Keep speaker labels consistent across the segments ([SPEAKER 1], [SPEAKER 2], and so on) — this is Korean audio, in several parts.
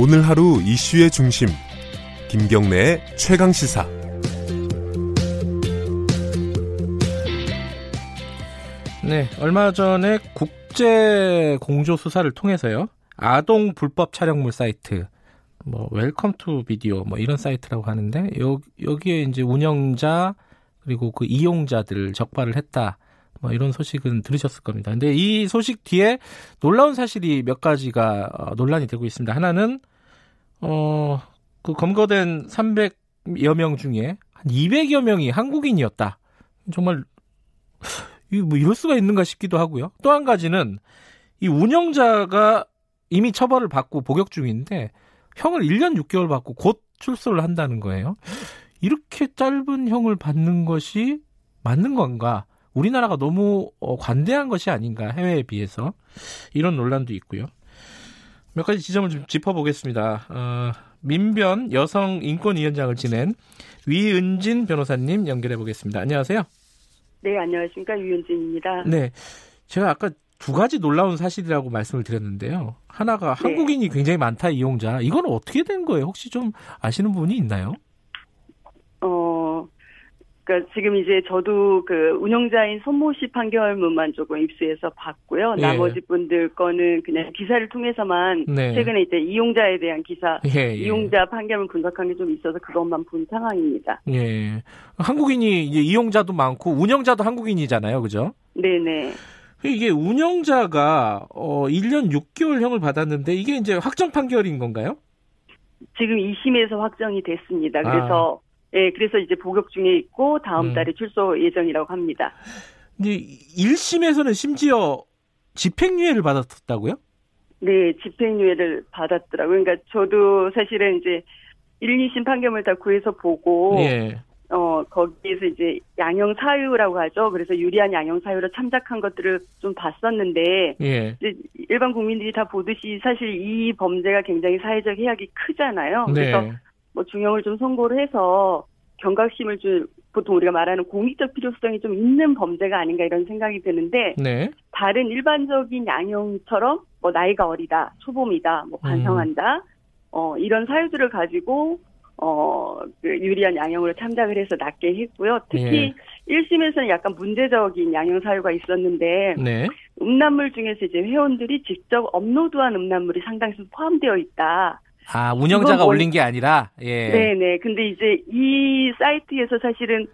[SPEAKER 1] 오늘 하루 이슈의 중심 김경래의 최강 시사
[SPEAKER 2] 네, 얼마 전에 국제 공조 수사를 통해서요. 아동 불법 촬영물 사이트 뭐 Welcome to Video 뭐 이런 사이트라고 하는데 여, 여기에 이제 운영자 그리고 그 이용자들 적발을 했다. 뭐 이런 소식은 들으셨을 겁니다. 근데 이 소식 뒤에 놀라운 사실이 몇 가지가 어, 논란이 되고 있습니다. 하나는 어 그 검거된 300여 명 중에 한 200여 명이 한국인이었다. 정말 이뭐 이럴 수가 있는가 싶기도 하고요. 또 한 가지는 이 운영자가 이미 처벌을 받고 복역 중인데 형을 1년 6개월 받고 곧 출소를 한다는 거예요. 이렇게 짧은 형을 받는 것이 맞는 건가? 우리나라가 너무 어, 관대한 것이 아닌가 해외에 비해서 이런 논란도 있고요. 몇 가지 지점을 좀 짚어보겠습니다. 어, 민변 여성 인권위원장을 지낸 위은진 변호사님 연결해 보겠습니다. 안녕하세요.
[SPEAKER 3] 네, 안녕하십니까. 유윤진입니다.
[SPEAKER 2] 네. 제가 아까 두 가지 놀라운 사실이라고 말씀을 드렸는데요. 하나가
[SPEAKER 3] 네.
[SPEAKER 2] 한국인이 굉장히 많다, 이용자. 이건 어떻게 된 거예요? 혹시 좀 아시는 부분이 있나요?
[SPEAKER 3] 어, 그니까 지금 이제 저도 그 운영자인 손모 씨 판결문만 조금 입수해서 봤고요.
[SPEAKER 2] 예.
[SPEAKER 3] 나머지 분들 거는 그냥 기사를 통해서만
[SPEAKER 2] 네.
[SPEAKER 3] 최근에 이제 이용자에 대한 기사,
[SPEAKER 2] 예, 예.
[SPEAKER 3] 이용자 판결문 분석한 게 좀 있어서 그것만 본 상황입니다.
[SPEAKER 2] 예. 한국인이 이용자도 많고 운영자도 한국인이잖아요. 그죠?
[SPEAKER 3] 네네.
[SPEAKER 2] 이게 운영자가 어 1년 6개월형을 받았는데 이게 이제 확정 판결인 건가요?
[SPEAKER 3] 지금 2심에서 확정이 됐습니다. 그래서 예, 그래서 이제 복역 중에 있고 다음
[SPEAKER 2] 아. 음.
[SPEAKER 3] 달에 출소 예정이라고 합니다.
[SPEAKER 2] 근데 1심에서는 심지어 집행유예를 받았다고요?
[SPEAKER 3] 네, 집행유예를 받았더라고요. 그러니까 저도 사실은 이제 1, 2심 판결을 다 구해서 보고,
[SPEAKER 2] 예.
[SPEAKER 3] 어, 거기에서 이제 양형 사유라고 하죠. 그래서 유리한 양형 사유로 참작한 것들을 좀 봤었는데,
[SPEAKER 2] 예.
[SPEAKER 3] 이제 일반 국민들이 다 보듯이 사실 이 범죄가 굉장히 사회적 해악이 크잖아요.
[SPEAKER 2] 네.
[SPEAKER 3] 그래서 뭐 중형을 좀 선고를 해서 경각심을 좀 보통 우리가 말하는 공익적 필요성이 좀 있는 범죄가 아닌가 이런 생각이 드는데
[SPEAKER 2] 네.
[SPEAKER 3] 다른 일반적인 양형처럼 뭐 나이가 어리다, 초범이다, 뭐 반성한다, 어 이런 사유들을 가지고 어 그 유리한 양형으로 참작을 해서 낮게 했고요. 특히 일 1심에서는 약간 문제적인 양형 사유가 있었는데
[SPEAKER 2] 네.
[SPEAKER 3] 음란물 중에서 이제 회원들이 직접 업로드한 음란물이 상당수 포함되어 있다.
[SPEAKER 2] 아, 운영자가
[SPEAKER 3] 뭐-
[SPEAKER 2] 올린 게 아니라 예.
[SPEAKER 3] 네네. 근데 이제 이 사이트에서 사실은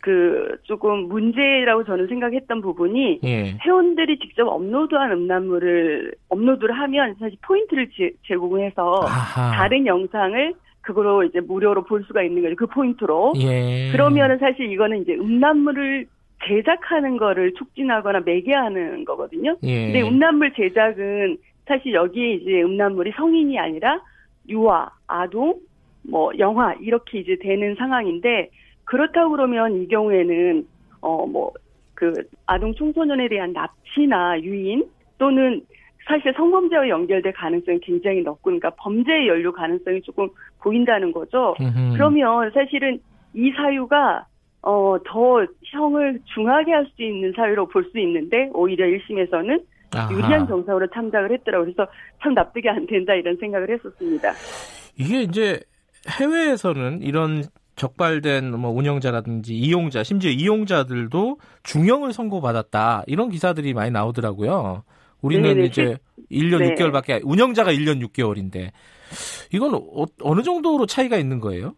[SPEAKER 3] 그 조금 문제라고 저는 생각했던 부분이
[SPEAKER 2] 예.
[SPEAKER 3] 회원들이 직접 업로드한 음란물을 업로드를 하면 사실 포인트를 제, 제공해서
[SPEAKER 2] 아하.
[SPEAKER 3] 다른 영상을 그거로 이제 무료로 볼 수가 있는 거죠. 그 포인트로.
[SPEAKER 2] 예.
[SPEAKER 3] 그러면은 사실 이거는 이제 음란물을 제작하는 거를 촉진하거나 매개하는 거거든요.
[SPEAKER 2] 예.
[SPEAKER 3] 근데 음란물 제작은 사실 여기에 이제 음란물이 성인이 아니라 유아, 아동, 뭐 영화 이렇게 이제 되는 상황인데 그렇다고 그러면 이 경우에는 어 뭐 그 아동 청소년에 대한 납치나 유인 또는 사실 성범죄와 연결될 가능성이 굉장히 높고 그러니까 범죄에 연루 가능성이 조금 보인다는 거죠.
[SPEAKER 2] 음흠.
[SPEAKER 3] 그러면 사실은 이 사유가 어 더 형을 중하게 할 수 있는 사유로 볼 수 있는데 오히려 1심에서는
[SPEAKER 2] 아하.
[SPEAKER 3] 유리한 정상으로 참작을 했더라고요. 그래서 참 납득이 안 된다 이런 생각을 했었습니다.
[SPEAKER 2] 이게 이제 해외에서는 이런 적발된 뭐 운영자라든지 이용자, 심지어 이용자들도 중형을 선고받았다. 이런 기사들이 많이 나오더라고요. 우리는
[SPEAKER 3] 네네,
[SPEAKER 2] 이제 1년
[SPEAKER 3] 네.
[SPEAKER 2] 6개월밖에 운영자가 1년 6개월인데 이건 어, 어느 정도로 차이가 있는 거예요?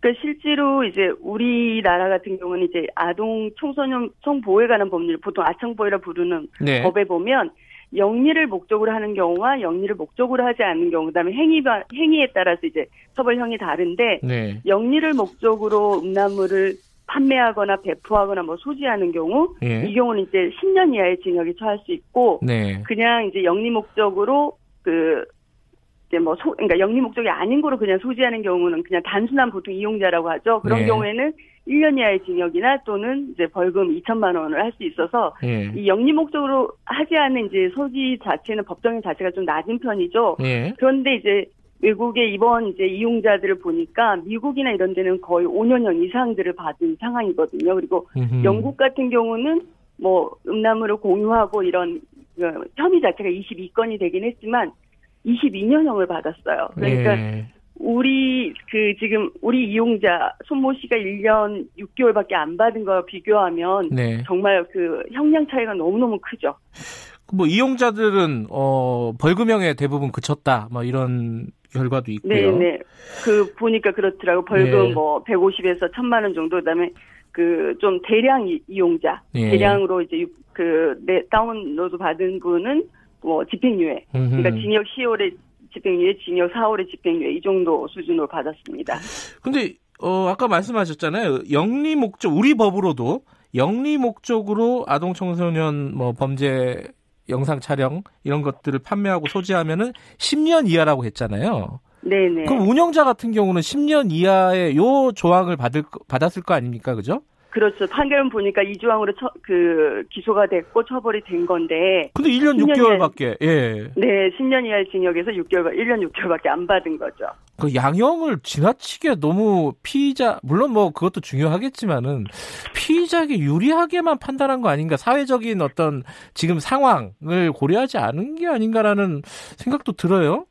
[SPEAKER 3] 그러니까 실제로 이제 우리나라 같은 경우는 이제 아동 청소년 성보호에 관한 법률 보통 아청보호라 부르는
[SPEAKER 2] 네.
[SPEAKER 3] 법에 보면 영리를 목적으로 하는 경우와 영리를 목적으로 하지 않는 경우 그다음에 행위 행위에 따라서 이제 처벌형이 다른데
[SPEAKER 2] 네.
[SPEAKER 3] 영리를 목적으로 음란물을 판매하거나 배포하거나 뭐 소지하는 경우
[SPEAKER 2] 예.
[SPEAKER 3] 이 경우는 이제 10년 이하의 징역에 처할 수 있고
[SPEAKER 2] 네.
[SPEAKER 3] 그냥 이제 영리 목적으로 그 이제 뭐 소, 그러니까 영리 목적이 아닌 거로 그냥 소지하는 경우는 그냥 단순한 보통 이용자라고 하죠. 그런
[SPEAKER 2] 네.
[SPEAKER 3] 경우에는 1년 이하의 징역이나 또는 이제 벌금 2천만 원을 할 수 있어서
[SPEAKER 2] 예.
[SPEAKER 3] 이 영리 목적으로 하지 않은 이제 소지 자체는 법정형 자체가 좀 낮은 편이죠.
[SPEAKER 2] 예.
[SPEAKER 3] 그런데 이제 외국의 이번 이제 이용자들을 보니까 미국이나 이런 데는 거의 5년형 이상들을 받은 상황이거든요. 그리고
[SPEAKER 2] 음흠.
[SPEAKER 3] 영국 같은 경우는 뭐 음란물을 공유하고 이런 그 혐의 자체가 22건이 되긴 했지만 22년형을 받았어요. 그러니까
[SPEAKER 2] 예.
[SPEAKER 3] 우리 그 지금 우리 이용자 손모 씨가 1년 6개월밖에 안 받은 거 비교하면
[SPEAKER 2] 네.
[SPEAKER 3] 정말 그 형량 차이가 너무너무 크죠.
[SPEAKER 2] 뭐 이용자들은 어 벌금형에 대부분 그쳤다. 뭐 이런 결과도 있고요.
[SPEAKER 3] 네, 네. 그 보니까 그렇더라고. 벌금
[SPEAKER 2] 네.
[SPEAKER 3] 뭐 150에서 1000만 원 정도 그다음에 그 좀 대량 이- 이용자,
[SPEAKER 2] 예.
[SPEAKER 3] 대량으로 이제 유- 그 네, 다운로드 받은 분은 뭐 집행유예. 그러니까. 징역 10월에 집행유예, 징역 4월에 집행유예 이 정도 수준으로 받았습니다.
[SPEAKER 2] 근데 어 아까 말씀하셨잖아요. 영리 목적 우리 법으로도 영리 목적으로 아동 청소년 뭐 범죄 영상 촬영 이런 것들을 판매하고 소지하면은 10년 이하라고 했잖아요.
[SPEAKER 3] 네, 네.
[SPEAKER 2] 그럼 운영자 같은 경우는 10년 이하의 요 조항을 받을 거- 받았을 거 아닙니까? 그죠?
[SPEAKER 3] 그렇죠. 판결은 보니까 이 조항으로 처, 그 기소가 됐고 처벌이 된 건데
[SPEAKER 2] 근데 1년
[SPEAKER 3] 10년
[SPEAKER 2] 6개월밖에 예.
[SPEAKER 3] 네, 10년 이하의 징역에서 6개월, 1년 6개월밖에 안 받은 거죠.
[SPEAKER 2] 그 양형을 지나치게 너무 피의자 물론 뭐 그것도 중요하겠지만은 피의자에게 유리하게만 판단한 거 아닌가 사회적인 어떤 지금 상황을 고려하지 않은 게 아닌가라는 생각도 들어요.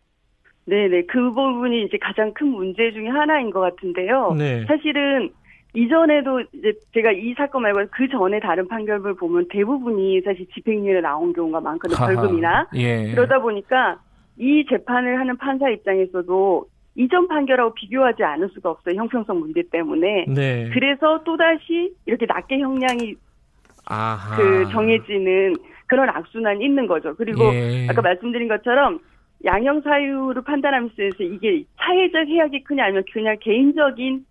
[SPEAKER 3] 네네. 그 부분이 이제 가장 큰 문제 중에 하나인 것 같은데요.
[SPEAKER 2] 네.
[SPEAKER 3] 사실은 이전에도 이제 제가 이 사건 말고 그 전에 다른 판결을 보면 대부분이 사실 집행유예 나온 경우가 많거든요.
[SPEAKER 2] 하하.
[SPEAKER 3] 벌금이나.
[SPEAKER 2] 예.
[SPEAKER 3] 그러다 보니까 이 재판을 하는 판사 입장에서도 이전 판결하고 비교하지 않을 수가 없어요. 형평성 문제 때문에.
[SPEAKER 2] 네.
[SPEAKER 3] 그래서 또다시 이렇게 낮게 형량이
[SPEAKER 2] 아하.
[SPEAKER 3] 그 정해지는 그런 악순환이 있는 거죠. 그리고
[SPEAKER 2] 예.
[SPEAKER 3] 아까 말씀드린 것처럼 양형 사유를 판단하면서 이게 사회적 해악이 크냐 아니면 그냥 개인적인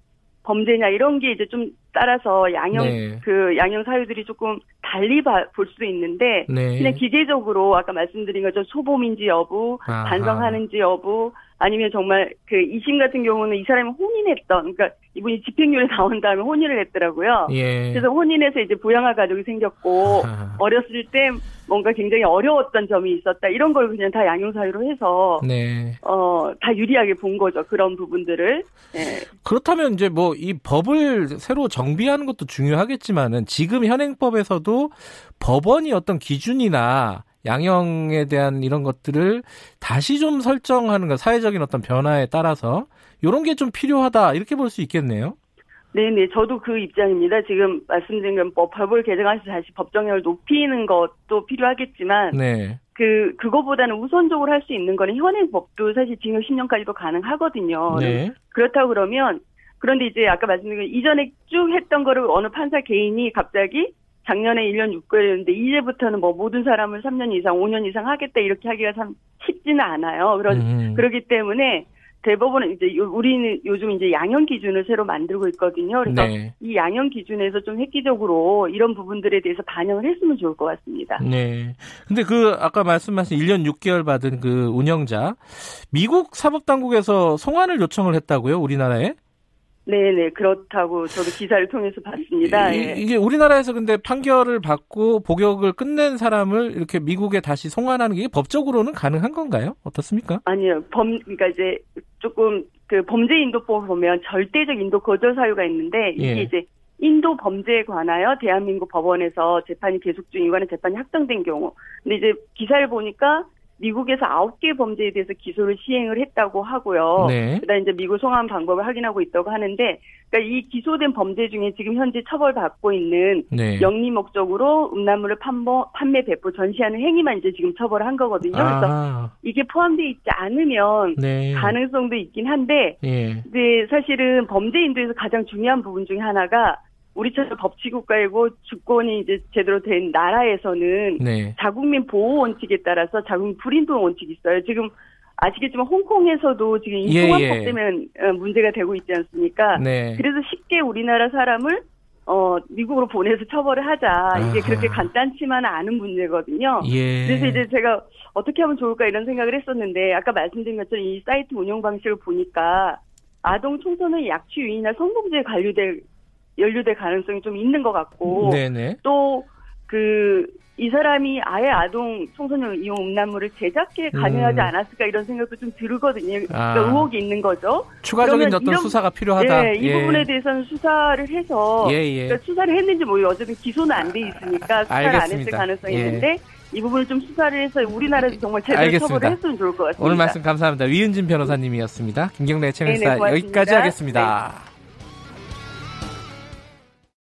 [SPEAKER 3] 범죄냐 이런 게 이제 좀 따라서 양형
[SPEAKER 2] 네.
[SPEAKER 3] 그 양형 사유들이 조금 달리 봐- 볼 수도 있는데
[SPEAKER 2] 네.
[SPEAKER 3] 그냥 기계적으로 아까 말씀드린 것처럼 소범인지 여부,
[SPEAKER 2] 아하.
[SPEAKER 3] 반성하는지 여부, 아니면 정말 그 2심 같은 경우는 이 사람이 혼인했던, 그러니까 이분이 집행유예 나온 다음에 혼인을 했더라고요.
[SPEAKER 2] 예.
[SPEAKER 3] 그래서 혼인해서 이제 부양할 가족이 생겼고
[SPEAKER 2] 아하.
[SPEAKER 3] 어렸을 때 뭔가 굉장히 어려웠던 점이 있었다 이런 걸 그냥 다 양형 사유로 해서
[SPEAKER 2] 네.
[SPEAKER 3] 어다 유리하게 본 거죠 그런 부분들을 예.
[SPEAKER 2] 그렇다면 이제 뭐 이 법을 새로 정 비하는 것도 중요하겠지만은 지금 현행법에서도 법원이 어떤 기준이나 양형에 대한 이런 것들을 다시 좀 설정하는 것, 사회적인 어떤 변화에 따라서 이런 게 좀 필요하다 이렇게 볼 수 있겠네요.
[SPEAKER 3] 네네 저도 그 입장입니다 지금 말씀드린 건 법- 법을 개정해서 다시 법정형을 높이는 것도 필요하겠지만
[SPEAKER 2] 네,
[SPEAKER 3] 그 그거보다는 우선적으로 할 수 있는 거는 현행 법도 사실 징역 10년까지도 가능하거든요.
[SPEAKER 2] 네,
[SPEAKER 3] 그렇다고 그러면 그런데 이제 아까 말씀드린 건 이전에 쭉 했던 거를 어느 판사 개인이 갑자기 작년에 1년 6개월이었는데 이제부터는 뭐 모든 사람을 3년 이상, 5년 이상 하겠다 이렇게 하기가 참 쉽지는 않아요. 그런
[SPEAKER 2] 음.
[SPEAKER 3] 그렇기 때문에 대법원은 이제 요- 우리는 요즘 이제 양형 기준을 새로 만들고 있거든요. 그래서
[SPEAKER 2] 네,
[SPEAKER 3] 이 양형 기준에서 좀 획기적으로 이런 부분들에 대해서 반영을 했으면 좋을 것 같습니다.
[SPEAKER 2] 네. 근데 그 아까 말씀하신 1년 6개월 받은 그 운영자 미국 사법당국에서 송환을 요청을 했다고요, 우리나라에?
[SPEAKER 3] 네네 그렇다고 저도 기사를 통해서 봤습니다.
[SPEAKER 2] 이,
[SPEAKER 3] 예.
[SPEAKER 2] 이게 우리나라에서 근데 판결을 받고 복역을 끝낸 사람을 이렇게 미국에 다시 송환하는 게 법적으로는 가능한 건가요? 어떻습니까?
[SPEAKER 3] 아니요, 범, 그러니까 이제 조금 그 범죄 인도법 보면 절대적 인도 거절 사유가 있는데 이게
[SPEAKER 2] 예.
[SPEAKER 3] 이제 인도 범죄에 관하여 대한민국 법원에서 재판이 계속 중이거나 재판이 확정된 경우. 근데 이제 기사를 보니까 미국에서 아홉 개 범죄에 대해서 기소를 시행을 했다고 하고요.
[SPEAKER 2] 네.
[SPEAKER 3] 그다음 이제 미국 송환 방법을 확인하고 있다고 하는데, 그러니까 이 기소된 범죄 중에 지금 현재 처벌받고 있는
[SPEAKER 2] 네.
[SPEAKER 3] 영리 목적으로 음란물을 판모, 판매, 배포, 전시하는 행위만 이제 지금 처벌을 한 거거든요. 그래서
[SPEAKER 2] 아,
[SPEAKER 3] 이게 포함되어 있지 않으면
[SPEAKER 2] 네.
[SPEAKER 3] 가능성도 있긴 한데,
[SPEAKER 2] 예.
[SPEAKER 3] 근데 사실은 범죄 인도에서 가장 중요한 부분 중에 하나가 우리처럼 법치국가이고 주권이 이제 제대로 된 나라에서는
[SPEAKER 2] 네.
[SPEAKER 3] 자국민 보호 원칙에 따라서 자국민 불인도 원칙이 있어요. 지금 아시겠지만 홍콩에서도 지금 이
[SPEAKER 2] 예,
[SPEAKER 3] 통합법
[SPEAKER 2] 예.
[SPEAKER 3] 때문에 어, 문제가 되고 있지 않습니까?
[SPEAKER 2] 네.
[SPEAKER 3] 그래서 쉽게 우리나라 사람을 어 미국으로 보내서 처벌을 하자 이게
[SPEAKER 2] 아하.
[SPEAKER 3] 그렇게 간단치만은 않은 문제거든요.
[SPEAKER 2] 예.
[SPEAKER 3] 그래서 이제 제가 어떻게 하면 좋을까 이런 생각을 했었는데 아까 말씀드린 것처럼 이 사이트 운영 방식을 보니까 아동 청소년 약취 유인이나 성범죄에 관련될 연루될 가능성이 좀 있는 것 같고. 또 그 이 사람이 아예 아동 청소년 이용 음란물을 제작해 가능하지
[SPEAKER 2] 음.
[SPEAKER 3] 않았을까 이런 생각도 좀 들거든요.
[SPEAKER 2] 아.
[SPEAKER 3] 그러니까 의혹이 있는 거죠.
[SPEAKER 2] 추가적인 어떤
[SPEAKER 3] 이런-
[SPEAKER 2] 수사가 필요하다.
[SPEAKER 3] 네, 이 부분에 대해서는 수사를 해서
[SPEAKER 2] 예, 예.
[SPEAKER 3] 그러니까 수사를 했는지 뭐 어쨌든 기소는 안 돼 있으니까 수사를 안 했을
[SPEAKER 2] 알겠습니다.
[SPEAKER 3] 가능성이
[SPEAKER 2] 예.
[SPEAKER 3] 있는데 이 부분을 좀 수사를 해서 우리나라에서 정말 제대로
[SPEAKER 2] 알겠습니다.
[SPEAKER 3] 처벌을 했으면 좋을 것 같습니다.
[SPEAKER 2] 오늘 말씀 감사합니다. 위은진 변호사님이었습니다. 김경래 채널사
[SPEAKER 3] 네네, 고맙습니다.
[SPEAKER 2] 여기까지 하겠습니다.